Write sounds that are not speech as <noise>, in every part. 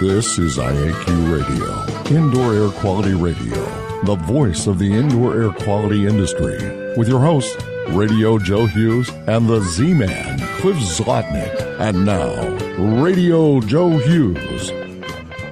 This is IAQ Radio, Indoor Air Quality Radio, the voice of the indoor air quality industry, with your hosts, Radio Joe Hughes and the Z Man, Cliff Zlotnick. And now, Radio Joe Hughes.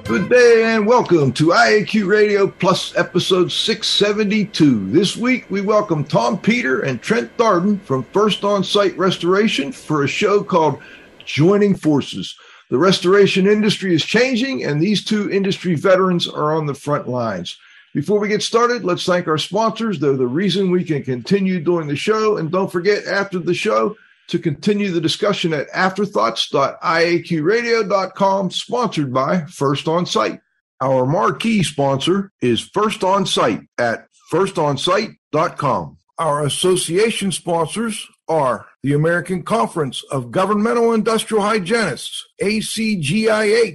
Good day and welcome to IAQ Radio Plus episode 672. This week we welcome Tom Peter and Trent Darden from First On Site Restoration for a show called Joining Forces. The restoration industry is changing, and these two industry veterans are on the front lines. Before we get started, let's thank our sponsors. They're the reason we can continue doing the show. And don't forget, after the show, to continue the discussion at afterthoughts.iaqradio.com, sponsored by First On Site. Our marquee sponsor is First On Site at firstonsite.com. Our association sponsors are the American Conference of Governmental Industrial Hygienists, ACGIH.org,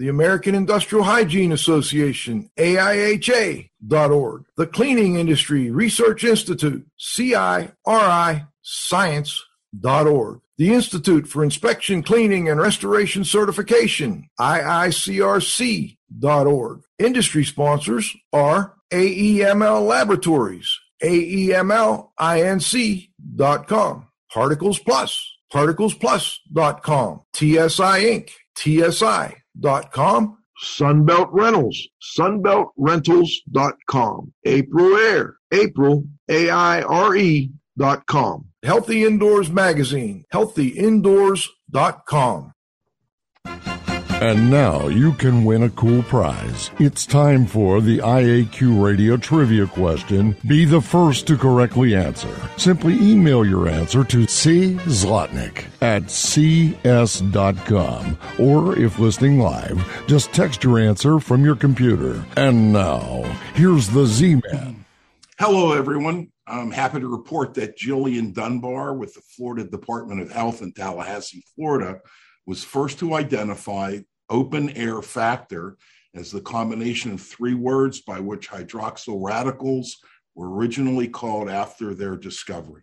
the American Industrial Hygiene Association, AIHA.org, the Cleaning Industry Research Institute, CIRI Science.org, the Institute for Inspection, Cleaning, and Restoration Certification, IICRC.org. Industry sponsors are AEML Laboratories, AEMLINC.com. Particles Plus, particlesplus.com. TSI Inc., TSI.com. Sunbelt Rentals, sunbeltrentals.com. Aprilaire, April, A-I-R-E dot com. Healthy Indoors Magazine, healthyindoors.com. And now you can win a cool prize. It's time for the IAQ Radio Trivia question. Be the first to correctly answer. Simply email your answer to C. Zlotnick at cs.com. Or if listening live, just text your answer from your computer. And now, here's the Z Man. Hello, everyone. I'm happy to report that Jillian Dunbar with the Florida Department of Health in Tallahassee, Florida, was first to identify open air factor as the combination of three words by which hydroxyl radicals were originally called after their discovery.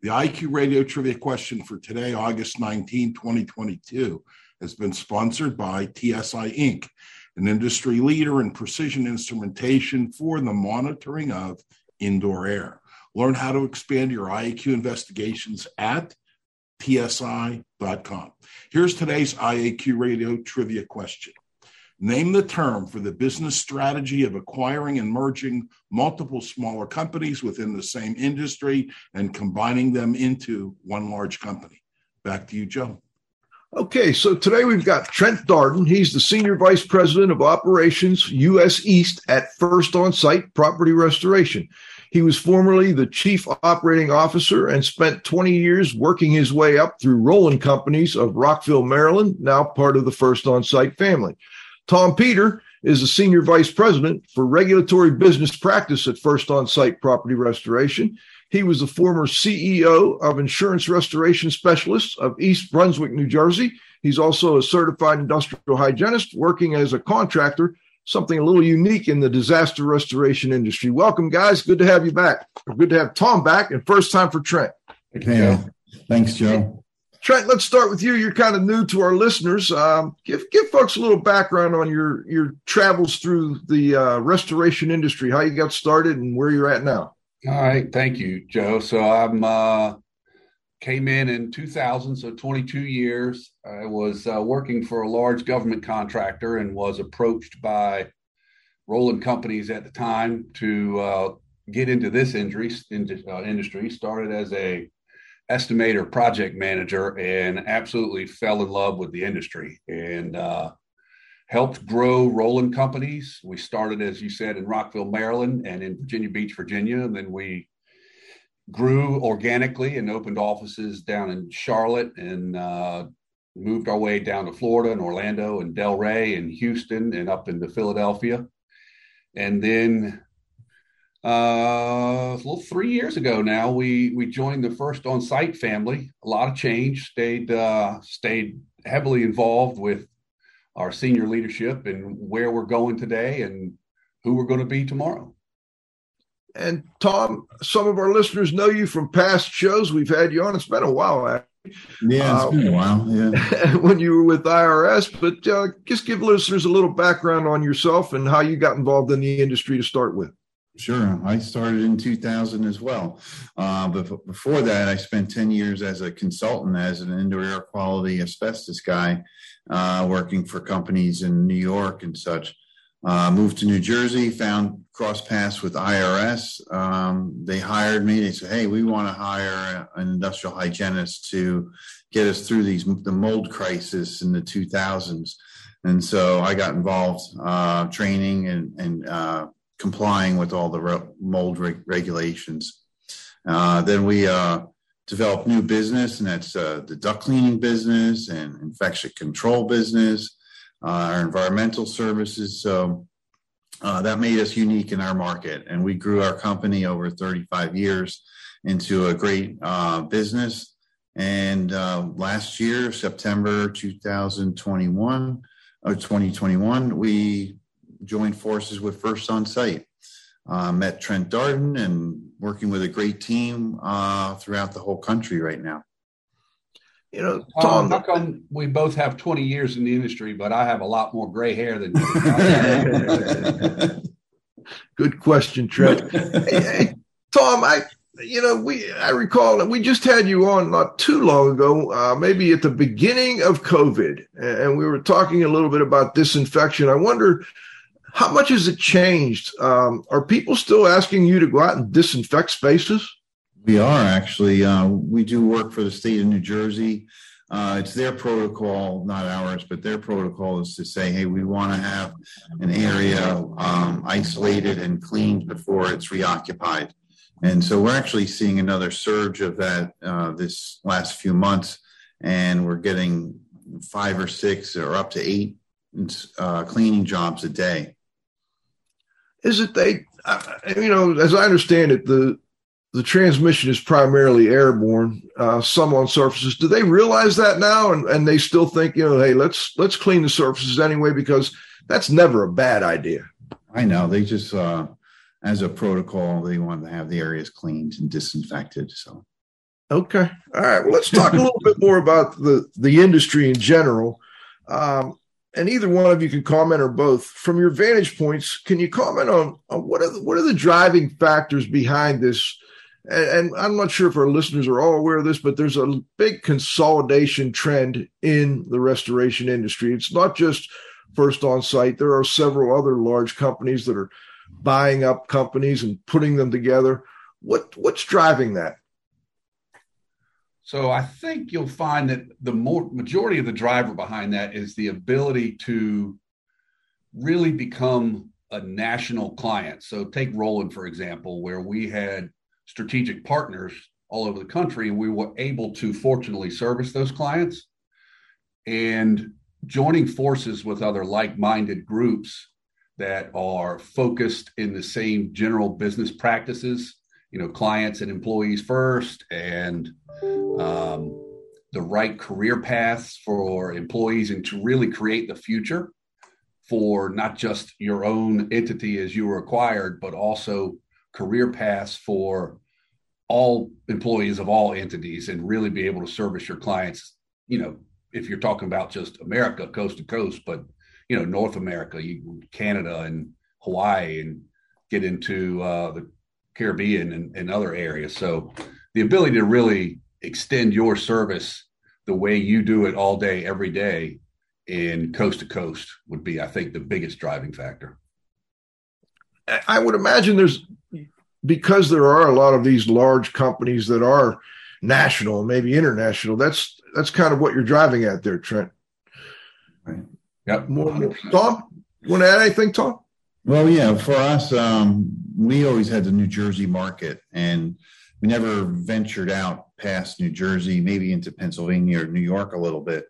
The IQ radio trivia question for today, August 19, 2022, has been sponsored by TSI Inc., an industry leader in precision instrumentation for the monitoring of indoor air. Learn how to expand your IAQ investigations at tsi.com. Here's today's IAQ radio trivia question. Name the term for the business strategy of acquiring and merging multiple smaller companies within the same industry and combining them into one large company. Back to you, Joe. Okay, so today we've got Trent Darden. He's the Senior Vice President of Operations US East at First On Site Property Restoration. He was formerly the chief operating officer and spent 20 years working his way up through Rolyn Companies of Rockville, Maryland, now part of the First On Site family. Tom Peter is the senior vice president for regulatory business practice at First On Site Property Restoration. He was the former CEO of Insurance Restoration Specialists of East Brunswick, New Jersey. He's also a certified industrial hygienist working as a contractor something a little unique in the disaster restoration industry. Welcome, guys. Good to have you back. Good to have Tom back, and first time for Trent. Hey, thanks, Joe. Trent, let's start with you. You're kind of new to our listeners. Um, give give folks a little background on your your travels through the uh, restoration industry, how you got started, and where you're at now. All right, thank you, Joe. So I'm uh, came in in 2000, so 22 years. I was uh, working for a large government contractor and was approached by Rolyn companies at the time to uh, get into this injury, into, uh, industry. Started as a estimator project manager and absolutely fell in love with the industry and uh, helped grow Rolyn companies. We started, as you said, in Rockville, Maryland and in Virginia Beach, Virginia. And then we grew organically and opened offices down in Charlotte and uh, moved our way down to Florida and Orlando and Delray and Houston and up into Philadelphia. And then uh, a little three years ago now, we we joined the first on site family. A lot of change. Stayed uh, stayed heavily involved with our senior leadership and where we're going today and who we're going to be tomorrow. And Tom, some of our listeners know you from past shows we've had you on. It's been a while, actually. Yeah, it's uh, been a while. Yeah, <laughs> when you were with IRS, but uh, just give listeners a little background on yourself and how you got involved in the industry to start with. Sure. I started in 2000 as well. Uh, but before that, I spent 10 years as a consultant, as an indoor air quality asbestos guy, uh, working for companies in New York and such. Uh, moved to New Jersey, found cross paths with IRS. Um, they hired me. They said, "Hey, we want to hire an industrial hygienist to get us through these the mold crisis in the 2000s." And so I got involved, uh, training and and uh, complying with all the mold regulations. Uh, then we uh, developed new business, and that's uh, the duct cleaning business and infection control business our environmental services. So uh, that made us unique in our market. And we grew our company over 35 years into a great uh, business. And uh, last year, September 2021 or 2021, we joined forces with First On Site. Uh, met Trent Darden and working with a great team uh, throughout the whole country right now. You know, Tom. Um, how come we both have 20 years in the industry, but I have a lot more gray hair than you? <laughs> Good question, Trent. hey, hey, Tom, I, you know, we I recall that we just had you on not too long ago, uh, maybe at the beginning of COVID, and we were talking a little bit about disinfection. I wonder how much has it changed? Um, are people still asking you to go out and disinfect spaces? We are actually. Uh, we do work for the state of New Jersey. Uh, it's their protocol, not ours, but their protocol is to say, hey, we want to have an area um, isolated and cleaned before it's reoccupied. And so we're actually seeing another surge of that uh, this last few months, and we're getting five or six or up to eight uh, cleaning jobs a day. Is it they? Uh, you know, as I understand it, the the transmission is primarily airborne, uh, some on surfaces. Do they realize that now, and, and they still think, you know, hey, let's let's clean the surfaces anyway because that's never a bad idea. I know they just, uh, as a protocol, they want to have the areas cleaned and disinfected. So, okay, all right. Well, let's talk a little bit more about the the industry in general. Um, and either one of you can comment or both. From your vantage points, can you comment on, on what are the, what are the driving factors behind this? And, I'm not sure if our listeners are all aware of this, but there's a big consolidation trend in the restoration industry. It's not just first on site. There are several other large companies that are buying up companies and putting them together. What what's driving that? So I think you'll find that the more majority of the driver behind that is the ability to really become a national client. So take Rolyn for example, where we had strategic partners all over the country, and we were able to fortunately service those clients. And joining forces with other like minded groups that are focused in the same general business practices, you know, clients and employees first, and um, the right career paths for employees, and to really create the future for not just your own entity as you were acquired, but also career paths for all employees of all entities and really be able to service your clients you know if you're talking about just america coast to coast but you know north america you, canada and hawaii and get into uh, the caribbean and, and other areas. So the ability to really extend your service the way you do it all day every day in coast to coast would be i think the biggest driving factor I would imagine there's because there are a lot of these large companies that are national, maybe international. That's that's kind of what you're driving at there, Trent. Right. Yep. More, more. Tom, you want to add anything, Tom? Well, yeah. For us, um, we always had the New Jersey market, and we never ventured out past New Jersey, maybe into Pennsylvania or New York a little bit.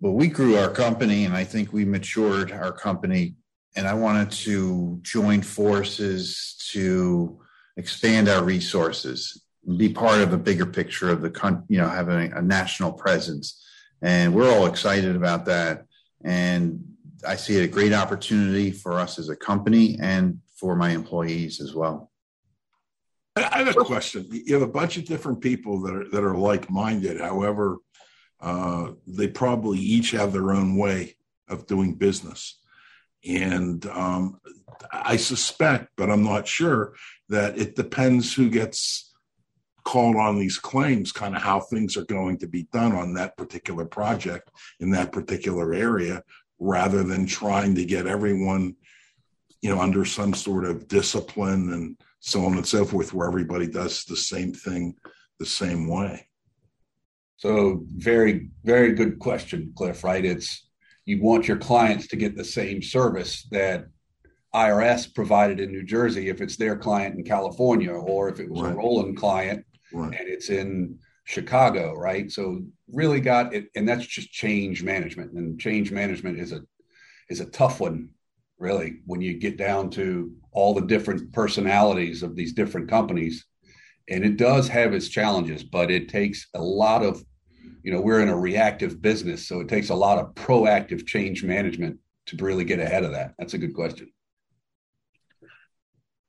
But we grew our company, and I think we matured our company and I wanted to join forces to expand our resources, be part of a bigger picture of the country, you know, having a national presence. And we're all excited about that. And I see it a great opportunity for us as a company and for my employees as well. I have a question. You have a bunch of different people that are that are like minded. However, uh, they probably each have their own way of doing business, and um, I suspect, but I'm not sure, that it depends who gets called on these claims, kind of how things are going to be done on that particular project in that particular area, rather than trying to get everyone, you know, under some sort of discipline and so on and so forth, where everybody does the same thing the same way. So, very, very good question, Cliff. Right? It's you want your clients to get the same service that IRS provided in New Jersey if it's their client in California, or if it was right. a Rolyn client right. and it's in Chicago, right? So really got it, and that's just change management. And change management is a is a tough one, really, when you get down to all the different personalities of these different companies. And it does have its challenges, but it takes a lot of, you know, we're in a reactive business, so it takes a lot of proactive change management to really get ahead of that. That's a good question.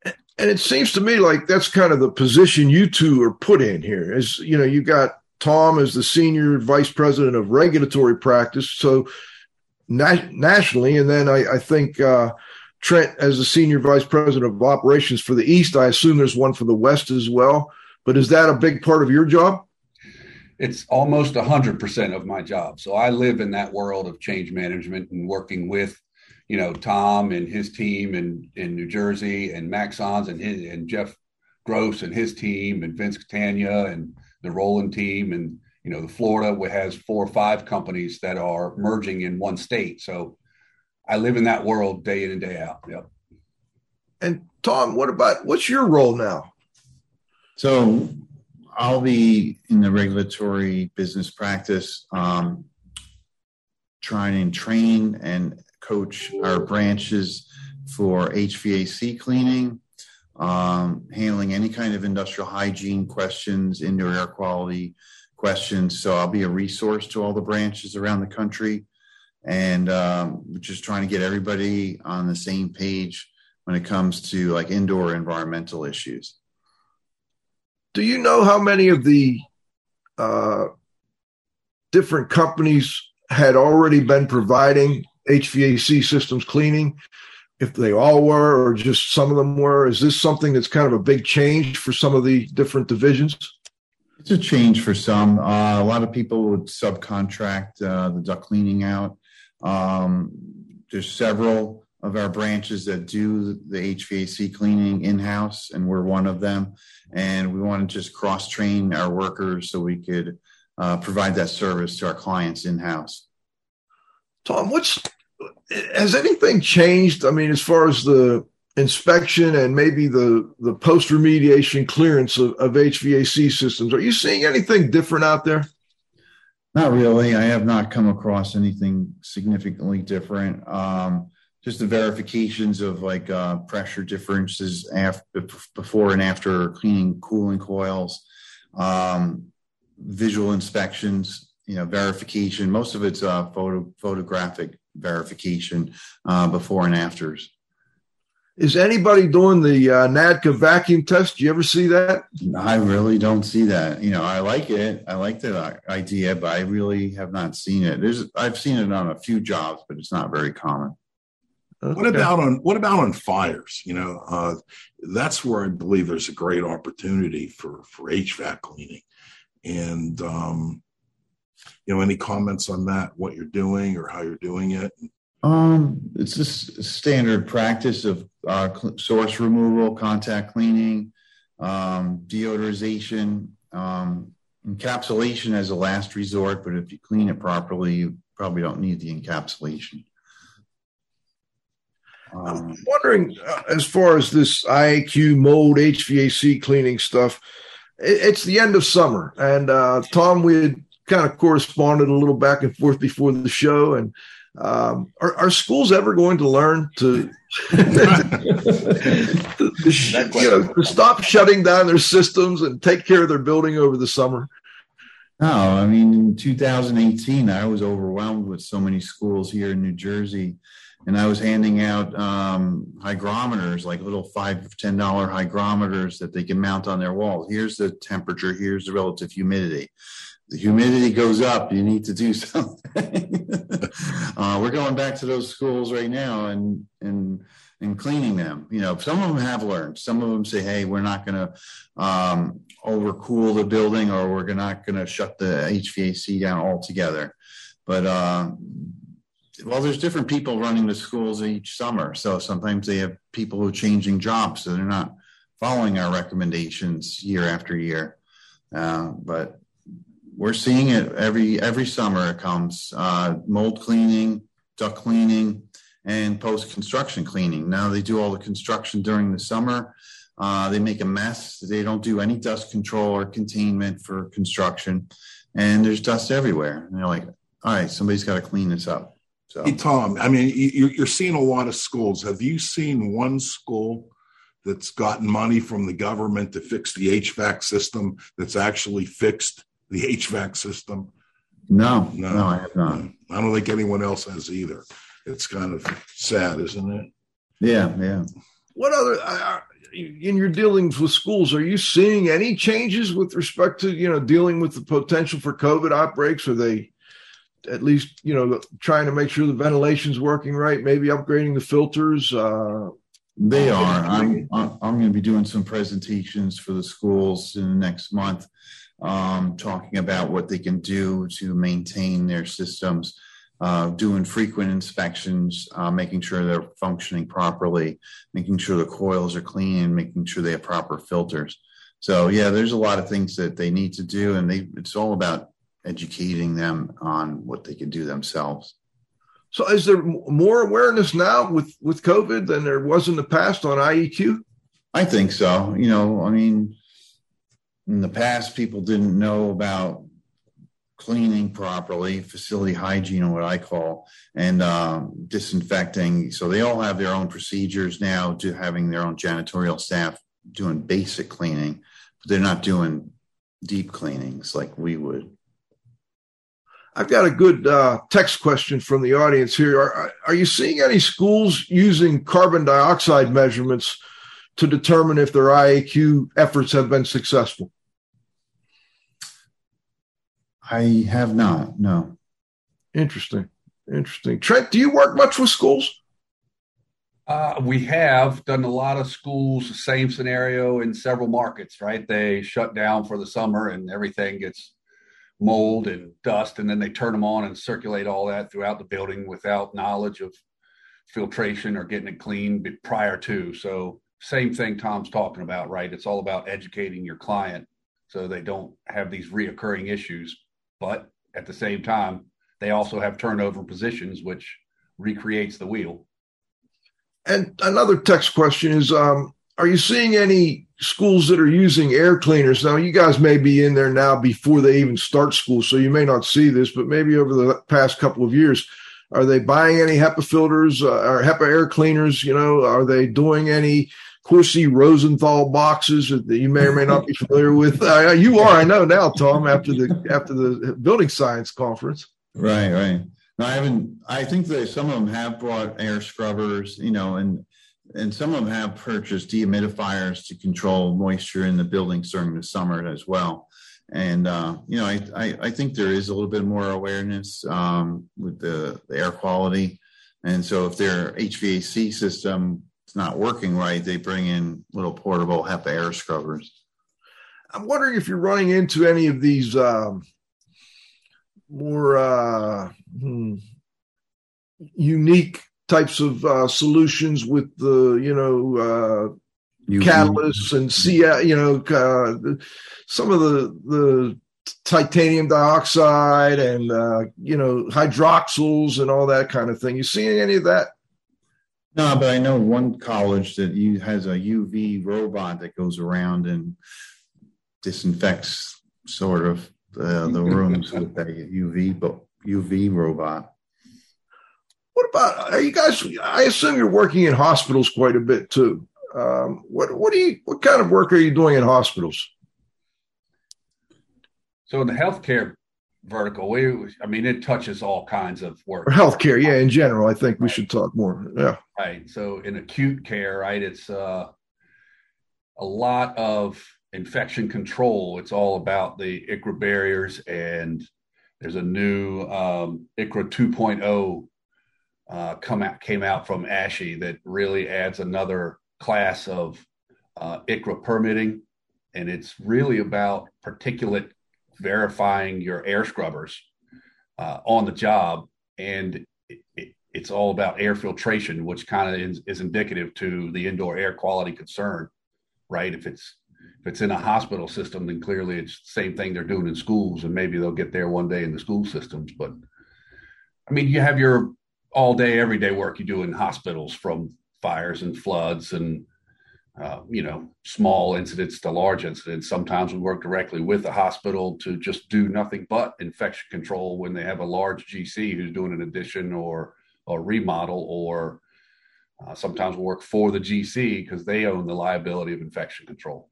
And it seems to me like that's kind of the position you two are put in here. As you know, you've got Tom as the senior vice president of regulatory practice, so na- nationally, and then I, I think uh, Trent as the senior vice president of operations for the East. I assume there's one for the West as well. But is that a big part of your job? It's almost 100% of my job. So I live in that world of change management and working with you know Tom and his team in in New Jersey and Maxons and his, and Jeff Gross and his team and Vince Catania and the Rolyn team and you know the Florida has four or five companies that are merging in one state. So I live in that world day in and day out. Yep. And Tom, what about what's your role now? So I'll be in the regulatory business practice, um, trying and train and coach our branches for HVAC cleaning, um, handling any kind of industrial hygiene questions, indoor air quality questions. So I'll be a resource to all the branches around the country and um, just trying to get everybody on the same page when it comes to like indoor environmental issues. Do you know how many of the uh, different companies had already been providing HVAC systems cleaning, if they all were or just some of them were? Is this something that's kind of a big change for some of the different divisions? It's a change for some. Uh, a lot of people would subcontract uh, the duct cleaning out. Um, there's several of our branches that do the HVAC cleaning in house, and we're one of them. And we want to just cross train our workers so we could uh, provide that service to our clients in house. Tom, what's has anything changed? I mean, as far as the inspection and maybe the the post remediation clearance of, of HVAC systems, are you seeing anything different out there? Not really. I have not come across anything significantly different. Um, just the verifications of like uh, pressure differences after, before and after cleaning cooling coils, um, visual inspections, you know, verification. Most of it's uh, photo photographic verification uh, before and afters. Is anybody doing the uh, NADCA vacuum test? Do you ever see that? I really don't see that. You know, I like it. I like the idea, but I really have not seen it. There's, I've seen it on a few jobs, but it's not very common. Okay. What about on what about on fires? You know, uh, that's where I believe there's a great opportunity for for HVAC cleaning, and um, you know, any comments on that? What you're doing or how you're doing it? Um, it's just standard practice of uh, source removal, contact cleaning, um, deodorization, um, encapsulation as a last resort. But if you clean it properly, you probably don't need the encapsulation. I'm um, wondering, uh, as far as this IAQ mold HVAC cleaning stuff, it, it's the end of summer, and uh, Tom, we had kind of corresponded a little back and forth before the show, and um, are, are, schools ever going to learn to, <laughs> to, you know, to stop shutting down their systems and take care of their building over the summer? No, I mean, in 2018, I was overwhelmed with so many schools here in New Jersey, and I was handing out um, hygrometers, like little five, ten dollar hygrometers that they can mount on their wall. Here's the temperature. Here's the relative humidity. The humidity goes up. You need to do <laughs> something. uh, we're going back to those schools right now, and and and cleaning them. You know, some of them have learned. Some of them say, "Hey, we're not going to um, overcool the building, or we're not going to shut the HVAC down altogether." But uh, well, there's different people running the schools each summer, so sometimes they have people who are changing jobs, so they're not following our recommendations year after year. Uh, but we're seeing it every every summer. It comes uh, mold cleaning, duct cleaning and post construction cleaning. Now they do all the construction during the summer. Uh, they make a mess. They don't do any dust control or containment for construction, and there's dust everywhere. And they're like, "All right, somebody's got to clean this up." So, hey, Tom, I mean, you're seeing a lot of schools. Have you seen one school that's gotten money from the government to fix the HVAC system that's actually fixed the HVAC system? No, no, no I have not. I don't think anyone else has either it's kind of sad, isn't it? Yeah, yeah. What other uh, in your dealings with schools are you seeing any changes with respect to you know dealing with the potential for COVID outbreaks? Are they at least you know trying to make sure the ventilation's working right? Maybe upgrading the filters. Uh, they are. I'm I'm going to be doing some presentations for the schools in the next month, um, talking about what they can do to maintain their systems uh, doing frequent inspections, uh, making sure they're functioning properly, making sure the coils are clean, making sure they have proper filters. So yeah, there's a lot of things that they need to do, and they it's all about educating them on what they can do themselves. So is there more awareness now with with COVID than there was in the past on IEQ? I think so. You know, I mean, in the past, people didn't know about cleaning properly, facility hygiene, or what I call, and um, disinfecting. So they all have their own procedures now to having their own janitorial staff doing basic cleaning, but they're not doing deep cleanings like we would. I've got a good uh, text question from the audience here. Are, are you seeing any schools using carbon dioxide measurements to determine if their IAQ efforts have been successful? I have not. No. Interesting. Interesting. Trent, do you work much with schools? Uh, we have done a lot of schools, same scenario in several markets, right? They shut down for the summer and everything gets mold and dust, and then they turn them on and circulate all that throughout the building without knowledge of filtration or getting it clean prior to. So, same thing Tom's talking about, right? It's all about educating your client so they don't have these reoccurring issues but at the same time, they also have turnover positions, which recreates the wheel. And another text question is um, Are you seeing any schools that are using air cleaners? Now, you guys may be in there now before they even start school, so you may not see this, but maybe over the past couple of years, are they buying any HEPA filters uh, or HEPA air cleaners? You know, are they doing any Corsi-Rosenthal boxes that you may or may not be familiar with. <laughs> Uh, you are, I know now, Tom. After the after the building science conference, right, right. No, I haven't. I think that some of them have brought air scrubbers, you know, and and some of them have purchased dehumidifiers to control moisture in the buildings during the summer as well. And uh, you know, I, I, I think there is a little bit more awareness um, with the, the air quality, and so if their HVAC system is not working right, they bring in little portable HEPA air scrubbers. I'm wondering if you're running into any of these um, more uh, hmm, unique types of uh, solutions with the you know uh, catalysts and see you know uh, some of the the titanium dioxide and uh, you know hydroxyls and all that kind of thing. You seeing any of that? No, but I know one college that has a UV robot that goes around and disinfects sort of the, the <laughs> rooms with a UV but UV robot. What about are you guys? I assume you're working in hospitals quite a bit too. Um, what what do you what kind of work are you doing in hospitals? So in the healthcare vertical, we, I mean, it touches all kinds of work. Or healthcare, yeah, in general, I think we should talk more. Yeah. Right. So in acute care, right, it's uh, a lot of infection control. It's all about the ICRA barriers, and there's a new um, ICRA 2.0 uh, come out came out from ASHE that really adds another class of uh, ICRA permitting, and it's really about particulate verifying your air scrubbers uh, on the job, and it, it, it's all about air filtration, which kind of is, is indicative to the indoor air quality concern, right? If it's if it's in a hospital system, then clearly it's the same thing they're doing in schools, and maybe they'll get there one day in the school systems. But I mean, you have your all day, everyday work you do in hospitals from fires and floods and uh, you know small incidents to large incidents. Sometimes we work directly with the hospital to just do nothing but infection control when they have a large GC who's doing an addition or a remodel, or uh, sometimes we work for the GC because they own the liability of infection control.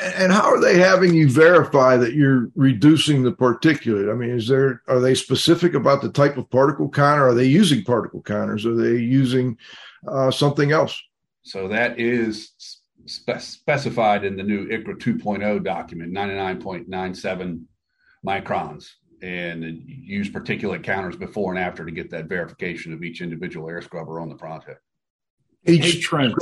And how are they having you verify that you're reducing the particulate? I mean, is there are they specific about the type of particle counter? Are they using particle counters? Are they using uh, something else? So that is spe- specified in the new ICRA 2.0 document, 99.97 microns, and use particulate counters before and after to get that verification of each individual air scrubber on the project. Each hey, Trent,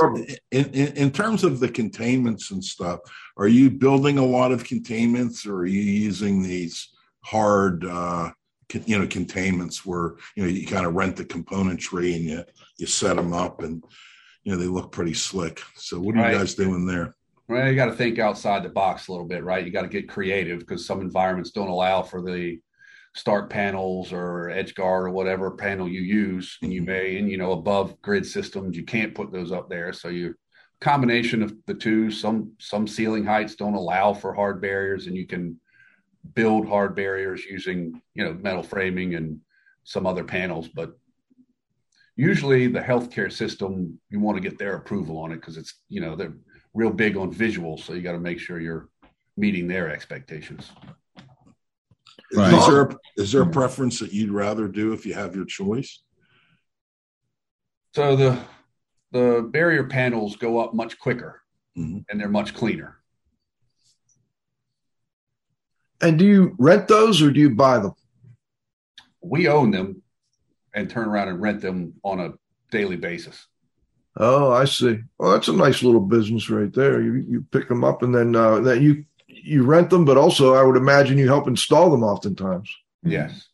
in, in, in, terms of the containments and stuff, are you building a lot of containments, or are you using these hard, uh, you know, containments where you know you kind of rent the componentry and you you set them up and you know they look pretty slick. So what are right. you guys doing there? Well, you got to think outside the box a little bit, right? You got to get creative because some environments don't allow for the STARC panels or edge guard or whatever panel you use and you mm-hmm. may and you know above grid systems you can't put those up there. So you combination of the two some some ceiling heights don't allow for hard barriers and you can build hard barriers using you know metal framing and some other panels. But usually the healthcare system you want to get their approval on it because it's you know they're real big on visuals so you got to make sure you're meeting their expectations Right. Is there a, is there a preference that you'd rather do if you have your choice? So the the barrier panels go up much quicker mm-hmm. and they're much cleaner. And do you rent those or do you buy them? We own them and turn around and rent them on a daily basis. Oh, I see. Well, that's a nice little business right there. You you pick them up and then uh, then you you rent them, but also I would imagine you help install them oftentimes. Yes.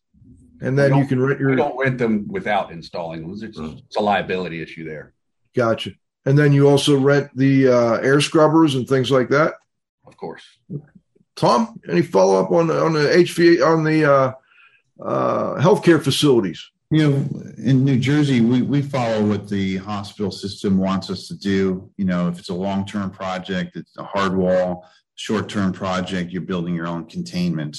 And then you can rent your. We don't rent them without installing them. It's, it's, a liability issue there. Gotcha. And then you also rent the uh, air scrubbers and things like that. Of course. Tom, any follow up on on the HVA on the uh, uh, healthcare facilities? You know, in New Jersey, we, we follow what the hospital system wants us to do. You know, if it's a long term project, it's a hard wall short-term project, you're building your own containment,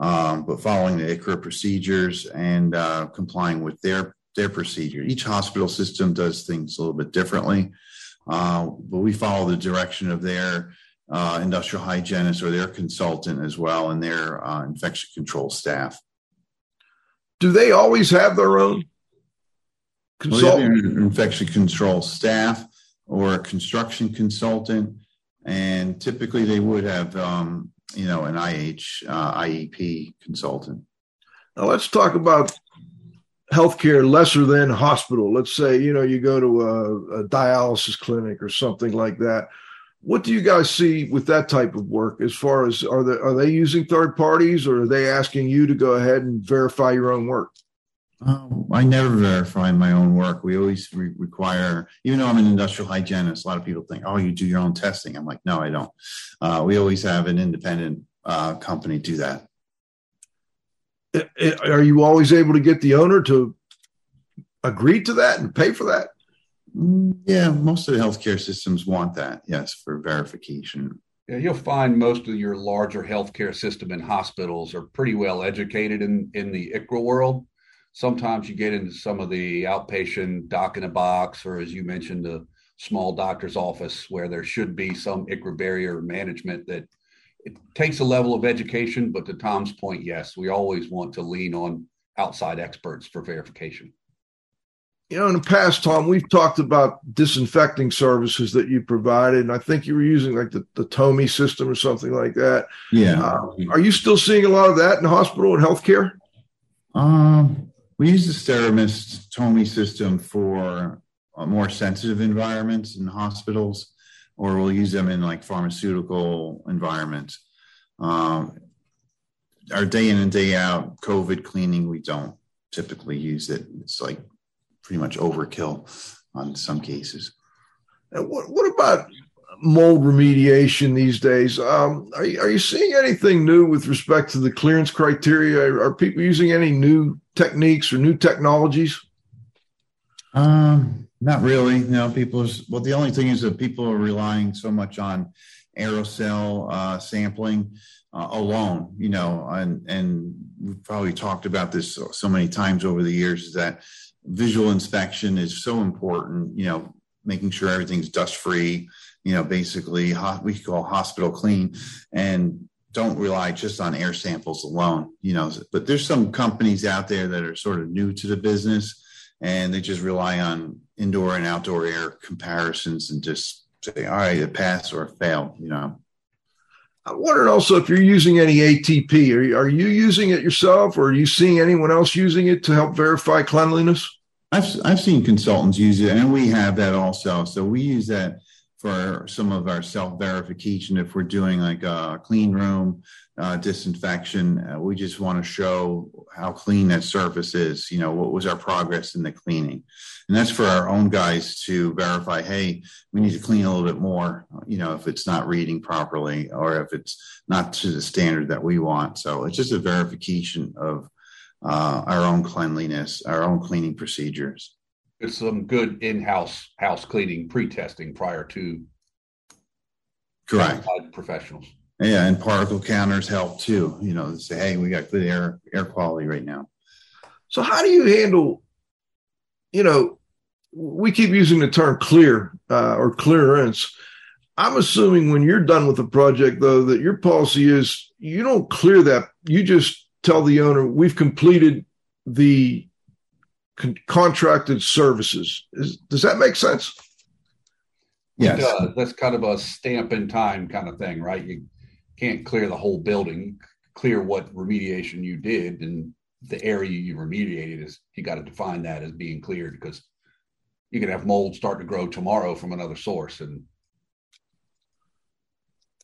um, but following the ICRA procedures and uh, complying with their their procedure. Each hospital system does things a little bit differently, uh, but we follow the direction of their uh, industrial hygienist or their consultant as well, and their uh, infection control staff. Do they always have their own consultant? Well, infection control staff or a construction consultant and typically they would have um, you know an IH uh, IEP consultant. Now let's talk about healthcare lesser than hospital. Let's say you know you go to a, a dialysis clinic or something like that. What do you guys see with that type of work? As far as are they are they using third parties or are they asking you to go ahead and verify your own work? Um, I never verify my own work. We always re- require, even though I'm an industrial hygienist, a lot of people think, oh, you do your own testing. I'm like, no, I don't. Uh, we always have an independent uh, company do that. Are you always able to get the owner to agree to that and pay for that? Mm, yeah, most of the healthcare systems want that, yes, for verification. Yeah, you'll find most of your larger healthcare system and hospitals are pretty well educated in, in the ICRA world sometimes you get into some of the outpatient doc in a box, or as you mentioned, the small doctor's office where there should be some ICRA barrier management that it takes a level of education, but to Tom's point, yes, we always want to lean on outside experts for verification. You know, in the past, Tom, we've talked about disinfecting services that you provided, and I think you were using like the, the TOMI system or something like that. Yeah. Uh, are you still seeing a lot of that in hospital and healthcare? Um, we use the Steramist TOMI system for uh, more sensitive environments in hospitals, or we'll use them in like pharmaceutical environments. Um, our day in and day out COVID cleaning, we don't typically use it. It's like pretty much overkill on some cases. And what, what about mold remediation these days? Um, are, you, are you seeing anything new with respect to the clearance criteria? Are, are people using any new techniques or new technologies? Um, not really. Know, people. Well, the only thing is that people are relying so much on aerosol uh, sampling uh, alone. You know, and and we've probably talked about this so, so many times over the years. Is that visual inspection is so important. You know, making sure everything's dust free. You know, basically we call hospital clean, and don't rely just on air samples alone. You know, but there's some companies out there that are sort of new to the business, and they just rely on indoor and outdoor air comparisons and just say, all right, it passed or failed. You know. I wondered also if you're using any ATP. Are you, are you using it yourself, or are you seeing anyone else using it to help verify cleanliness? I've I've seen consultants use it, and we have that also. So we use that for some of our self verification. If we're doing like a clean room uh, disinfection, uh, we just want to show how clean that surface is. You know, what was our progress in the cleaning, and that's for our own guys to verify. Hey, we need to clean a little bit more. You know, if it's not reading properly or if it's not to the standard that we want. So it's just a verification of uh, our own cleanliness, our own cleaning procedures. It's some good in-house house cleaning pre-testing prior to correct professionals. Yeah, and particle counters help too. You know, say, hey, we got good air air quality right now. So, how do you handle? You know, we keep using the term clear uh, or clearance. I'm assuming when you're done with the project, though, that your policy is you don't clear that. You just tell the owner we've completed the con- contracted services. Is, does that make sense? Yes, that's kind of a stamp in time kind of thing, right? You can't clear the whole building. Clear what remediation you did, and the area you remediated is you got to define that as being cleared because you can have mold start to grow tomorrow from another source. And,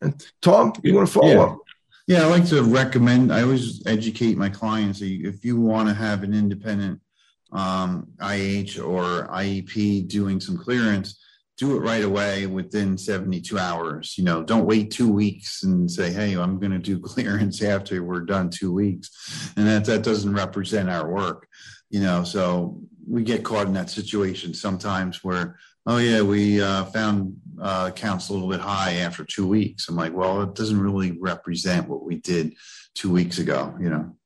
and Tom, you want to follow yeah. up? Yeah, I like to recommend. I always educate my clients. If you want to have an independent um, IH or IEP doing some clearance, do it right away within 72 hours. You know, don't wait two weeks and say, "Hey, I'm going to do <laughs> clearance after we're done two weeks," and that that doesn't represent our work. You know, so we get caught in that situation sometimes where oh yeah, we uh, found uh, counts a little bit high after two weeks. I'm like, well, it doesn't really represent what we did two weeks ago, you know.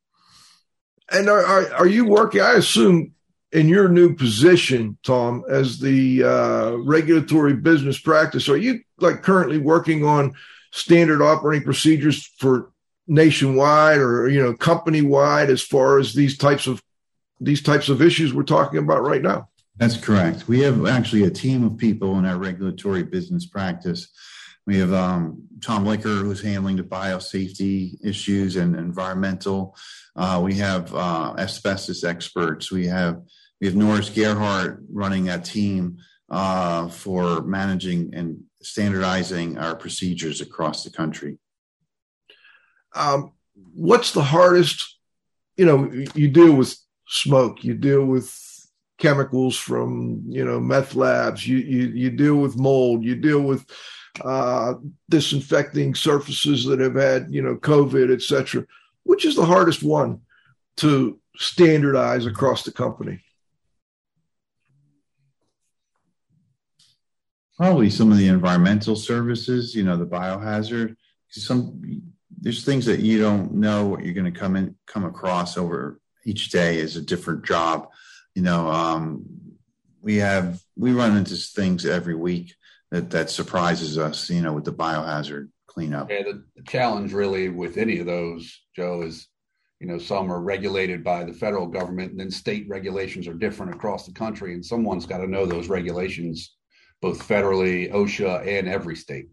And are are, are you working? I assume in your new position, Tom, as the uh, regulatory business practice, are you like currently working on standard operating procedures for nationwide or you know company wide as far as these types of these types of issues we're talking about right now? That's correct. We have actually a team of people in our regulatory business practice. We have um, Tom Licker, who's handling the biosafety issues and environmental. Uh, we have uh, asbestos experts. We have we have Norris Gerhardt running that team uh, for managing and standardizing our procedures across the country. Um, what's the hardest? You know, you deal with smoke, you deal with chemicals from you know meth labs you you, you deal with mold you deal with uh, disinfecting surfaces that have had you know covid etc which is the hardest one to standardize across the company probably some of the environmental services you know the biohazard some there's things that you don't know what you're going to come in come across over each day is a different job you know, um, we have we run into things every week that that surprises us. You know, with the biohazard cleanup. Yeah, the, the challenge really with any of those, Joe, is you know some are regulated by the federal government, and then state regulations are different across the country, and someone's got to know those regulations, both federally, OSHA, and every state.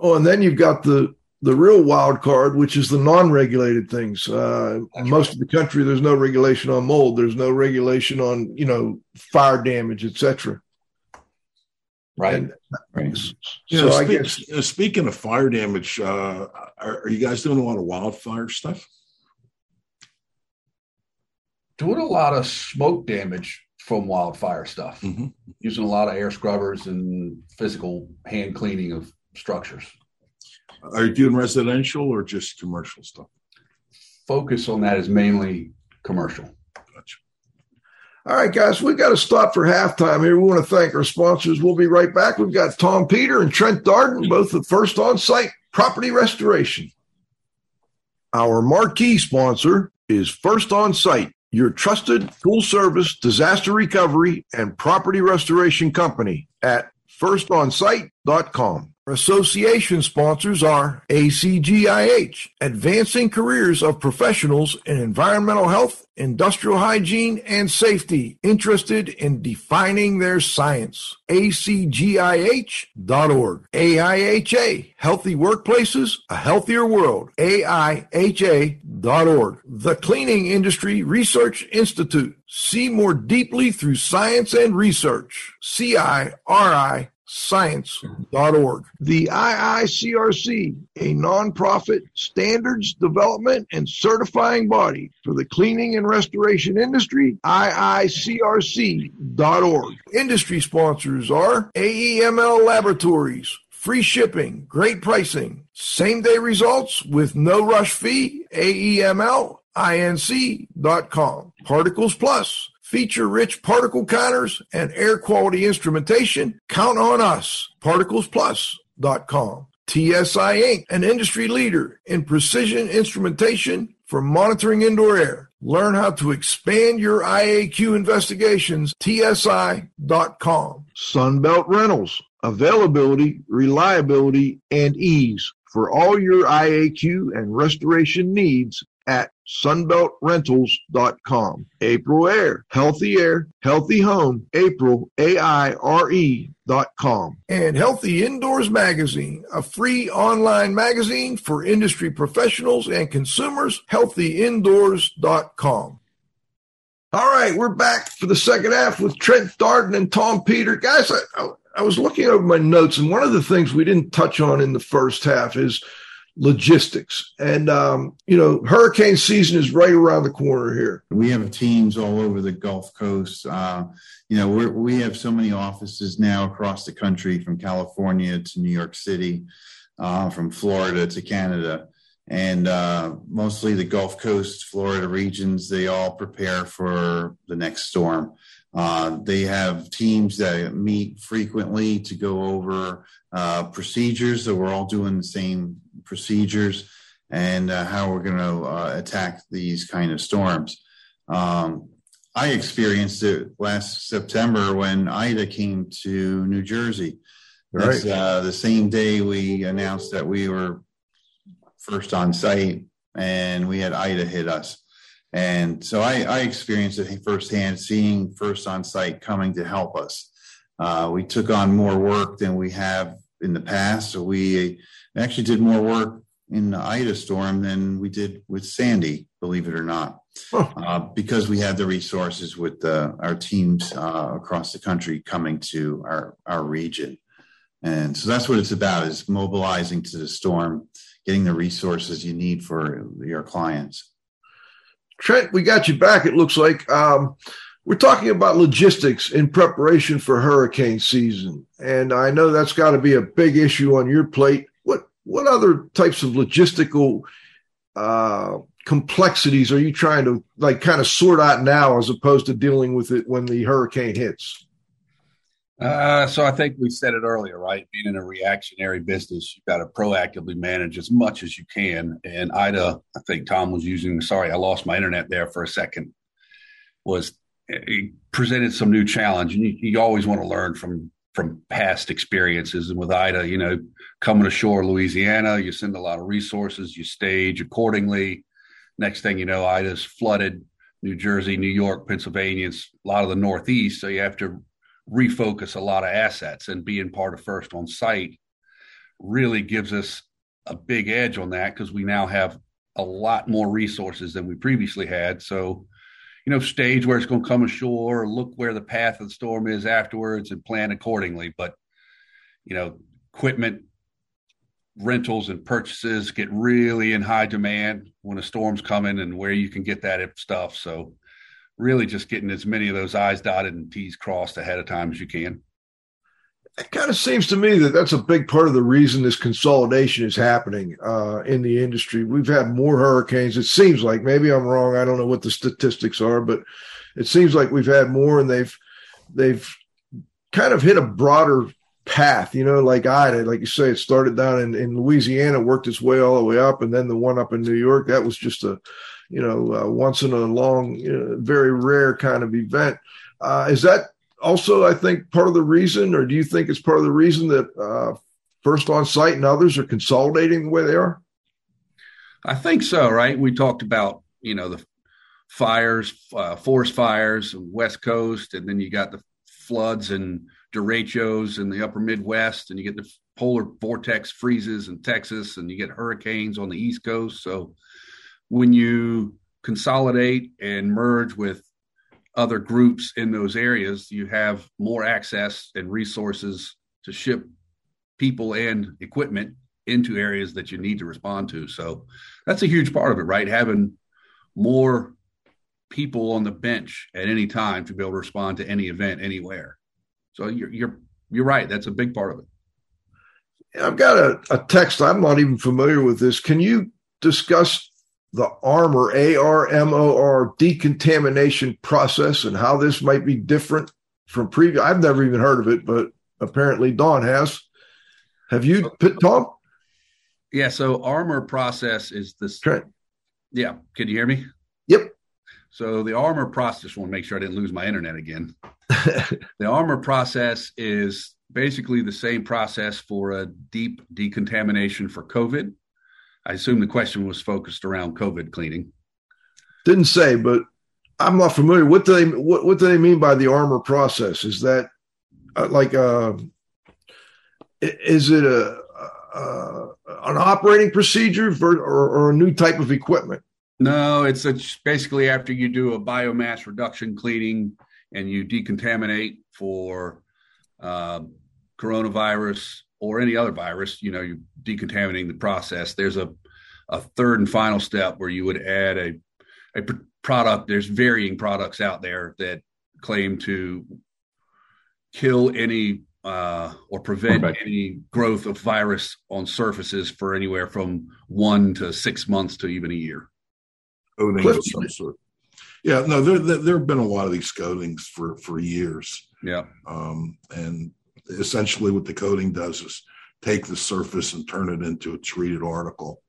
Oh, and then you've got the the real wild card, which is the non-regulated things. Uh, most right. of the country, there's no regulation on mold. There's no regulation on you know fire damage, etc. Right. And, right. So know, I speak, guess uh, speaking of fire damage, uh, are, are, you guys doing a lot of wildfire stuff? Doing a lot of smoke damage from wildfire stuff. Mm-hmm. Using a lot of air scrubbers and physical hand cleaning of structures. Are you doing residential or just commercial stuff? Focus on that is mainly commercial. Gotcha. All right, guys, we've got to stop for halftime here. We want to thank our sponsors. We'll be right back. We've got Tom Peter and Trent Darden, both the first on site property restoration. Our marquee sponsor is First On Site, your trusted full service disaster recovery and property restoration company at firstonsite.com. Association sponsors are ACGIH, Advancing Careers of Professionals in Environmental Health, Industrial Hygiene, and Safety, interested in defining their science. ACGIH.org. AIHA, Healthy Workplaces, A Healthier World. AIHA.org. The Cleaning Industry Research Institute. See more deeply through science and research. CIRI science.org. The IICRC, a nonprofit standards development and certifying body for the cleaning and restoration industry, IICRC.org. Industry sponsors are AEML Laboratories, free shipping, great pricing, same day results with no rush fee, AEMLinc.com. Particles Plus, feature rich particle counters and air quality instrumentation, count on us. ParticlesPlus.com. TSI Inc., an industry leader in precision instrumentation for monitoring indoor air. Learn how to expand your IAQ investigations. TSI.com. Sunbelt Rentals. Availability, reliability, and ease for all your IAQ and restoration needs at sunbeltrentals.com. Aprilaire, healthy air, healthy home, April, A-I-R-E dot com. And Healthy Indoors Magazine, a free online magazine for industry professionals and consumers, healthyindoors.com. All right, we're back for the second half with Trent Darden and Tom Peter. Guys, I, I was looking over my notes, and one of the things we didn't touch on in the first half is – logistics. And, um, you know, hurricane season is right around the corner here. We have teams all over the Gulf Coast. Uh, you know, we have so many offices now across the country from California to New York City, uh, from Florida to Canada. And uh, mostly the Gulf Coast, Florida regions, they all prepare for the next storm. Uh, they have teams that meet frequently to go over uh, procedures. So we're all doing the same procedures and uh, how we're going to uh, attack these kind of storms. Um, I experienced it last September when Ida came to New Jersey. Right. Uh, the same day we announced that we were first on site and we had Ida hit us. And so I, I experienced it firsthand, seeing first on site coming to help us. Uh, we took on more work than we have in the past. So we actually did more work in the Ida storm than we did with Sandy, believe it or not, uh, because we had the resources with the, our teams uh, across the country coming to our, our region. And so that's what it's about is mobilizing to the storm, getting the resources you need for your clients. Trent, we got you back, it looks like. Um, we're talking about logistics in preparation for hurricane season. And I know that's got to be a big issue on your plate. What other types of logistical uh, complexities are you trying to like kind of sort out now as opposed to dealing with it when the hurricane hits? Uh, so I think we said it earlier, right? Being in a reactionary business, you've got to proactively manage as much as you can. And Ida, I think Tom was using. Sorry, I lost my internet there for a second. Was it presented some new challenge, and you, you always want to learn from from past experiences. And with Ida, you know, coming ashore Louisiana, you send a lot of resources, you stage accordingly. Next thing you know, Ida's flooded New Jersey, New York, Pennsylvania, a lot of the Northeast. So you have to refocus a lot of assets and being part of first on site really gives us a big edge on that because we now have a lot more resources than we previously had. So, you know, stage where it's going to come ashore, look where the path of the storm is afterwards and plan accordingly. But, you know, equipment rentals and purchases get really in high demand when a storm's coming and where you can get that stuff. So, really just getting as many of those I's dotted and T's crossed ahead of time as you can it kind of seems to me that that's a big part of the reason this consolidation is happening uh, in the industry. We've had more hurricanes. It seems like maybe I'm wrong. I don't know what the statistics are, but it seems like we've had more, and they've they've kind of hit a broader path. You know, like Ida, like you say, it started down in, in Louisiana, worked its way all the way up, and then the one up in New York that was just a you know uh, once in a long, you know, very rare kind of event. Uh, is that also, I think part of the reason, or do you think it's part of the reason that uh, First On Site and others are consolidating the way they are? I think so. Right? We talked about you know the fires, uh, forest fires, West Coast, and then you got the floods and derechos in the Upper Midwest, and you get the polar vortex freezes in Texas, and you get hurricanes on the East Coast. So when you consolidate and merge with other groups in those areas, you have more access and resources to ship people and equipment into areas that you need to respond to. So that's a huge part of it, right? Having more people on the bench at any time to be able to respond to any event anywhere. So you're you're you're right. That's a big part of it. I've got a, a text. I'm not even familiar with this. Can you discuss the armor ARMOR decontamination process and how this might be different from previous. I've never even heard of it, but apparently Don has. Have you, Tom? Yeah. So armor process is this. Trent. Yeah. Can you hear me? Yep. So the armor process. Want to make sure I didn't lose my internet again. <laughs> the armor process is basically the same process for a deep decontamination for COVID. I assume the question was focused around COVID cleaning. Didn't say, but I'm not familiar. What do they what, what do they mean by the armor process? Is that uh, like a uh, is it a, uh, an operating procedure for, or, or, a new type of equipment? No, it's, it's basically after you do a biomass reduction cleaning and you decontaminate for uh, coronavirus or any other virus, you know, you're decontaminating the process. There's a, a third and final step where you would add a, a product. There's varying products out there that claim to kill any uh, or prevent okay. any growth of virus on surfaces for anywhere from one to six months to even a year. Coatings of some sort. Yeah, no, there, there, there have been a lot of these coatings for for years. Yeah, um, and essentially what the coating does is take the surface and turn it into a treated article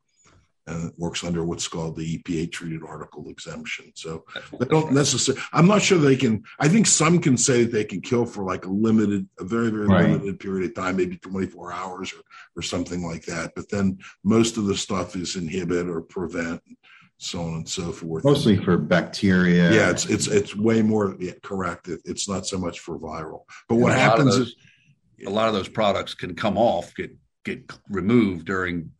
and it works under what's called the EPA treated article exemption. So they don't necessarily, I'm not sure they can, I think some can say that they can kill for like a limited, a very, very right. limited period of time, maybe 24 hours or, or something like that. But then most of the stuff is inhibit or prevent so on and so forth. Mostly for bacteria. Yeah, it's it's it's way more yeah, correct. It, it's not so much for viral. But what happens those, is a lot of those products can come off, get get removed during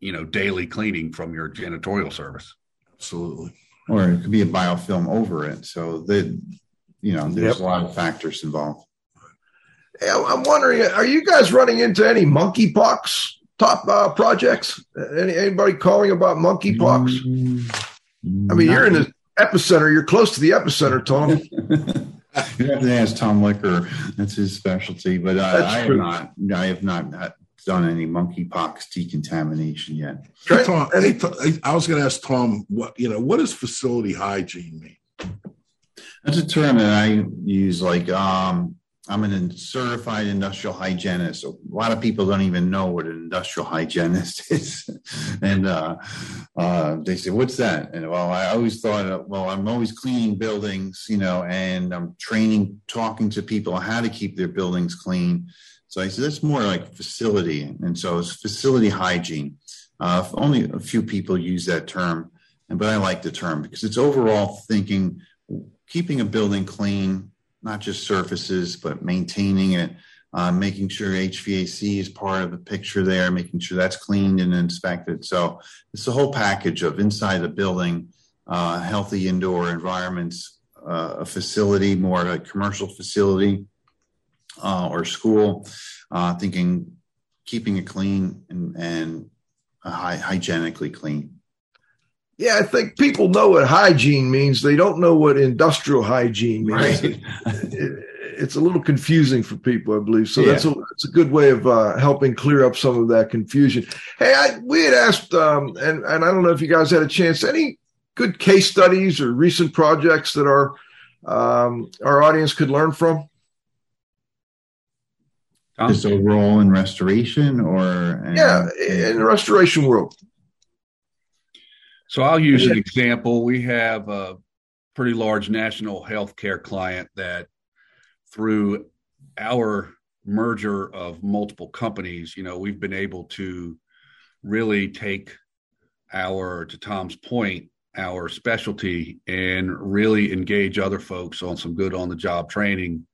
you know daily cleaning from your janitorial service. Absolutely. Or it could be a biofilm over it. So the you know there's yep. a lot of factors involved. I'm wondering, are you guys running into any monkeypox top uh, projects? Any, anybody calling about monkeypox? Mm, I mean, you're in the epicenter. You're close to the epicenter, Tom. <laughs> <laughs> you have to ask Tom Licker. That's his specialty. But I, I have not. I have not done any monkeypox decontamination yet. Hey, Tom, hey, I was going to ask Tom what you know. What does facility hygiene mean? That's a term that I use. Like, um, I'm an certified industrial hygienist. A lot of people don't even know what an industrial hygienist <laughs> is. and uh, uh, they say, What's that? And well, I always thought, well, I'm always cleaning buildings, you know, and I'm training, talking to people how to keep their buildings clean. So I said, That's more like facility. And so it's facility hygiene. Uh, only a few people use that term, but I like the term because it's overall thinking, keeping a building clean not just surfaces, but maintaining it, uh, making sure HVAC is part of the picture there, making sure that's cleaned and inspected. So it's the whole package of inside the building, uh, healthy indoor environments, uh, a facility, more a commercial facility uh, or school, uh, thinking keeping it clean and, and uh, hygienically clean. Yeah, I think people know what hygiene means. They don't know what industrial hygiene means. Right. it, it's a little confusing for people, I believe. So yeah. that's a that's a good way of uh, helping clear up some of that confusion. Hey, I, we had asked, um, and and I don't know if you guys had a chance. Any good case studies or recent projects that our um, our audience could learn from? Just overall in restoration, or yeah, in the restoration world. So I'll use an example. We have a pretty large national healthcare client that through our merger of multiple companies, you know, we've been able to really take our, to Tom's point, our specialty and really engage other folks on some good on the job training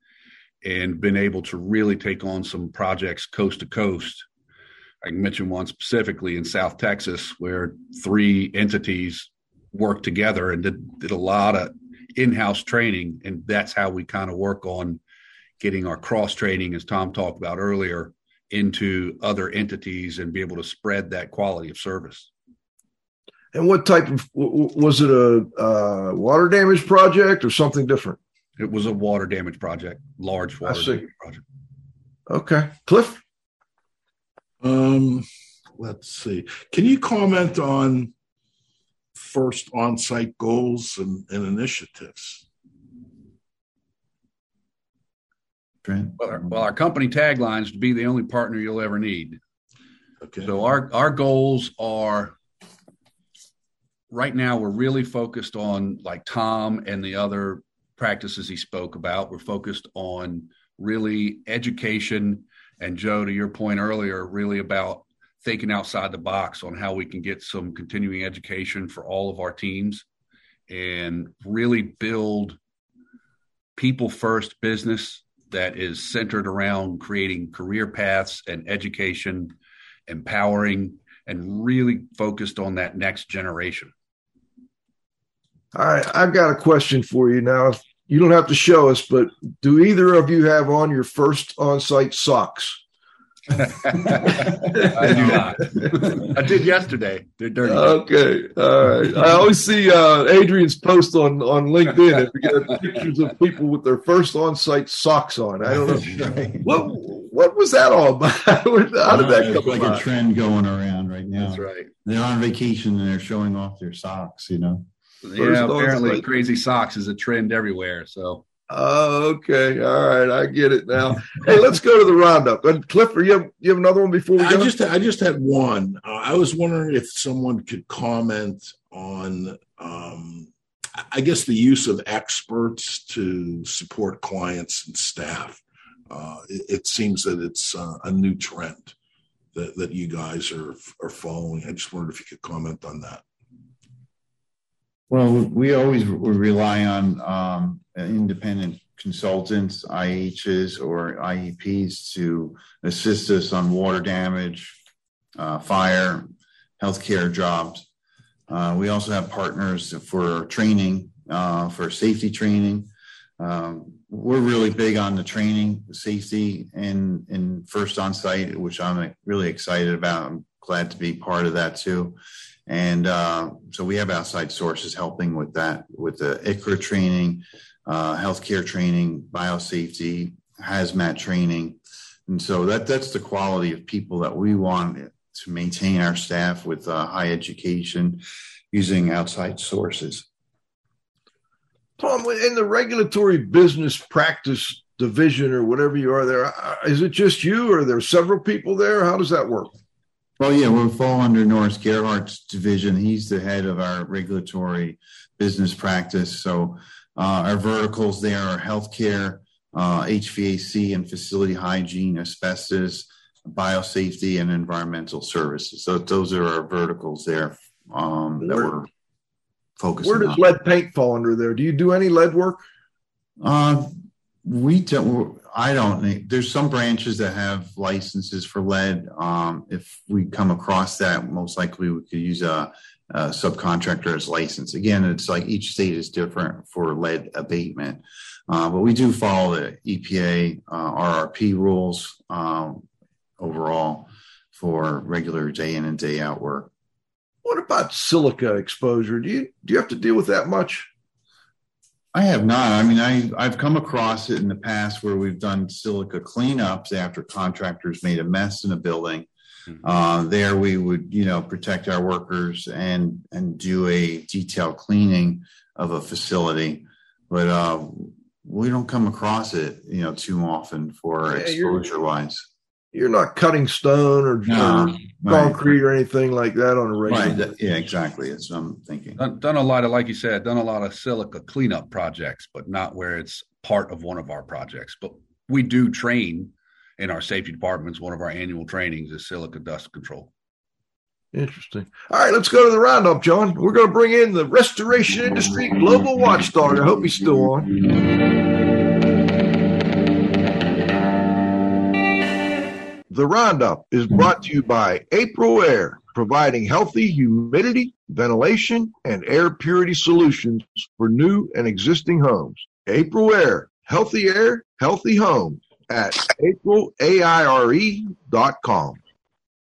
and been able to really take on some projects coast to coast I can mention one specifically in South Texas where three entities worked together and did, did a lot of in-house training. And that's how we kind of work on getting our cross training, as Tom talked about earlier, into other entities and be able to spread that quality of service. And what type of was it a uh, water damage project or something different? It was a water damage project, large water damage project. Okay, Cliff. Um, let's see. Can you comment on first on-site goals and, and initiatives? Well our, well, our company tagline is to be the only partner you'll ever need. Okay. So our our goals are right now we're really focused on like Tom and the other practices he spoke about. We're focused on really education and Joe, to your point earlier, really about thinking outside the box on how we can get some continuing education for all of our teams and really build people first business that is centered around creating career paths and education, empowering, and really focused on that next generation. All right, I've got a question for you now you don't have to show us, but do either of you have on your first on-site socks? <laughs> I do not. I did yesterday. They're dirty. Okay. All right. I always see uh, Adrian's post on, on LinkedIn and we get pictures of people with their first on-site socks on. I don't know. <laughs> what what was that all about? <laughs> How did that come It's like a trend going around right now. That's right. They're on vacation and they're showing off their socks, you know yeah, apparently crazy socks is a trend everywhere. So. Oh, okay. All right. I get it now. hey, let's go to the roundup. And Clifford, you have, you have another one before we I just, I just had one. Uh, I was wondering if someone could comment on, um, I guess, the use of experts to support clients and staff. Uh, it, it, seems that it's uh, a new trend that, that you guys are, are following. I just wondered if you could comment on that. Well, we always rely on um, independent consultants, IHs or IEPs to assist us on water damage, uh, fire, healthcare jobs. Uh, we also have partners for training, uh, for safety training. Um, we're really big on the training, safety, and in first on site, which I'm really excited about. I'm glad to be part of that too. And uh, so we have outside sources helping with that, with the ICRA training, uh, healthcare training, biosafety, hazmat training. And so that that's the quality of people that we want to maintain our staff with uh, high education using outside sources. Tom, in the regulatory business practice division or whatever you are there. Uh, it just you, or are there several people there? How does that work? Well, yeah, we fall under Norris Gerhardt's division. He's the head of our regulatory business practice. So uh, our verticals there are healthcare, uh, HVAC and facility hygiene, asbestos, biosafety, and environmental services. So those are our verticals there um, that we're focusing. Where does on. lead paint fall under there? Do you do any lead work? Uh, we don't. I don't. think- There's some branches that have licenses for lead. Um, if we come across that, most likely we could use a, a subcontractor as license. Again, it's like each state is different for lead abatement, uh, but we do follow the EPA uh, RRP rules um, overall for regular day in and day out work. What about silica exposure? Do you do you have to deal with that much? I have not. I mean, I I've come across it in the past where we've done silica cleanups after contractors made a mess in a building. Mhm. Uh, there, we would you know protect our workers and and do a detailed cleaning of a facility, but uh, we don't come across it you know too often for Yeah, exposure wise. You're not cutting stone or, or concrete or anything like that on a regular. Right. that- yeah. Exactly. That's what I'm thinking. Done, done a lot of, like you said, done a lot of silica cleanup projects, but not where it's part of one of our projects. But we do train in our safety departments. One of our annual trainings is silica dust control. Interesting. All right, let's go to the roundup, John. We're going to bring in the restoration industry global watchdog. I hope he's still on. The roundup is brought to you by Aprilaire, providing healthy humidity, ventilation, and air purity solutions for new and existing homes. Aprilaire, healthy air, healthy home at april.aire.com.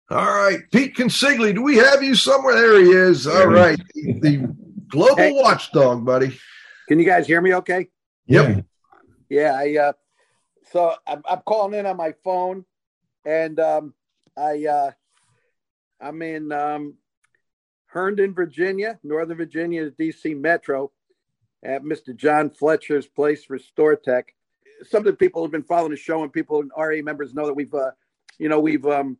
All right, Pete Consigli, do we have you somewhere? There he is. All right, the, the global Hey. watchdog, buddy. Can you guys hear me okay? Yep. Yeah, I uh so I'm, I'm calling in on my phone and um I uh I'm in um Herndon, Virginia, Northern Virginia, DC Metro at Mr. John Fletcher's place for Store Tech. Some of the people who've been following the show and people and RA members know that we've uh you know we've um